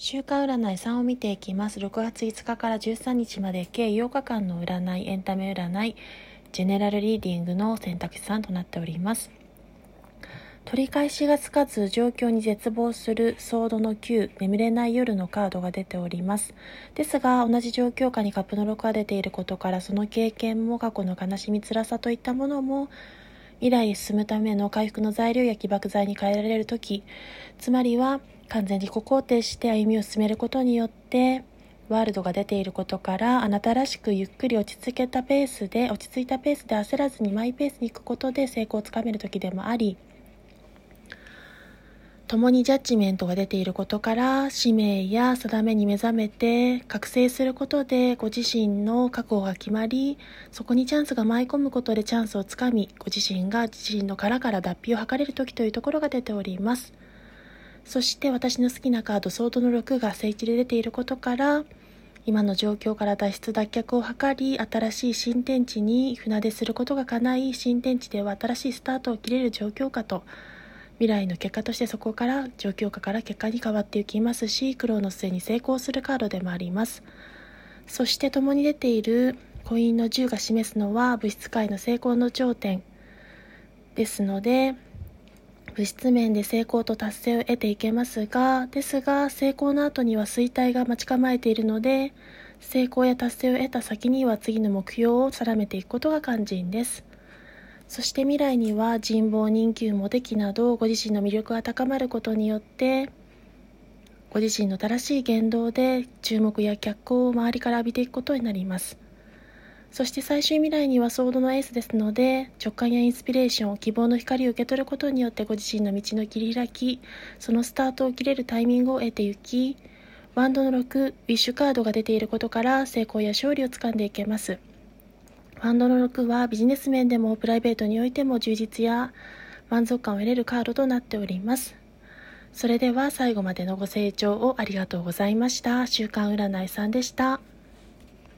週間占い3を見ていきます。6月5日から13日まで計8日間の占い、エンタメ占い、ジェネラルリーディングの選択肢3となっております。取り返しがつかず状況に絶望するソードの9眠れない夜のカードが出ておりますですが同じ状況下にカップの6が出ていることからその経験も過去の悲しみ辛さといったものも未来へ進むための回復の材料や起爆剤に変えられる時つまりは完全に自己肯定して歩みを進めることによってワールドが出ていることからあなたらしくゆっくり落ち着けたペースで落ち着いたペースで焦らずにマイペースに行くことで成功をつかめる時でもあり共にジャッジメントが出ていることから使命や定めに目覚めて覚醒することでご自身の覚悟が決まりそこにチャンスが舞い込むことでチャンスをつかみご自身が自身の殻から脱皮を図れる時というところが出ております。そして私の好きなカードソードの6が聖地で出ていることから今の状況から脱出脱却を図り新しい新天地に船出することが叶い新天地では新しいスタートを切れる状況下と未来の結果としてそこから状況下から結果に変わっていきますし苦労の末に成功するカードでもあります。そして共に出ているコインの10が示すのは物質界の成功の頂点ですので物質面で成功と達成を得ていけますが、ですが、成功の後には衰退が待ち構えているので、成功や達成を得た先には次の目標を定めていくことが肝心です。そして未来には人望、人気、モテ期などご自身の魅力が高まることによって、ご自身の正しい言動で注目や脚光を周りから浴びていくことになります。そして最終未来にはソードのエースですので直感やインスピレーション希望の光を受け取ることによってご自身の道の切り開きそのスタートを切れるタイミングを得ていきワンドの6ウィッシュカードが出ていることから成功や勝利をつかんでいけます。ワンドの6はビジネス面でもプライベートにおいても充実や満足感を得れるカードとなっております。それでは最後までのご清聴をありがとうございました。週刊占いさんでした。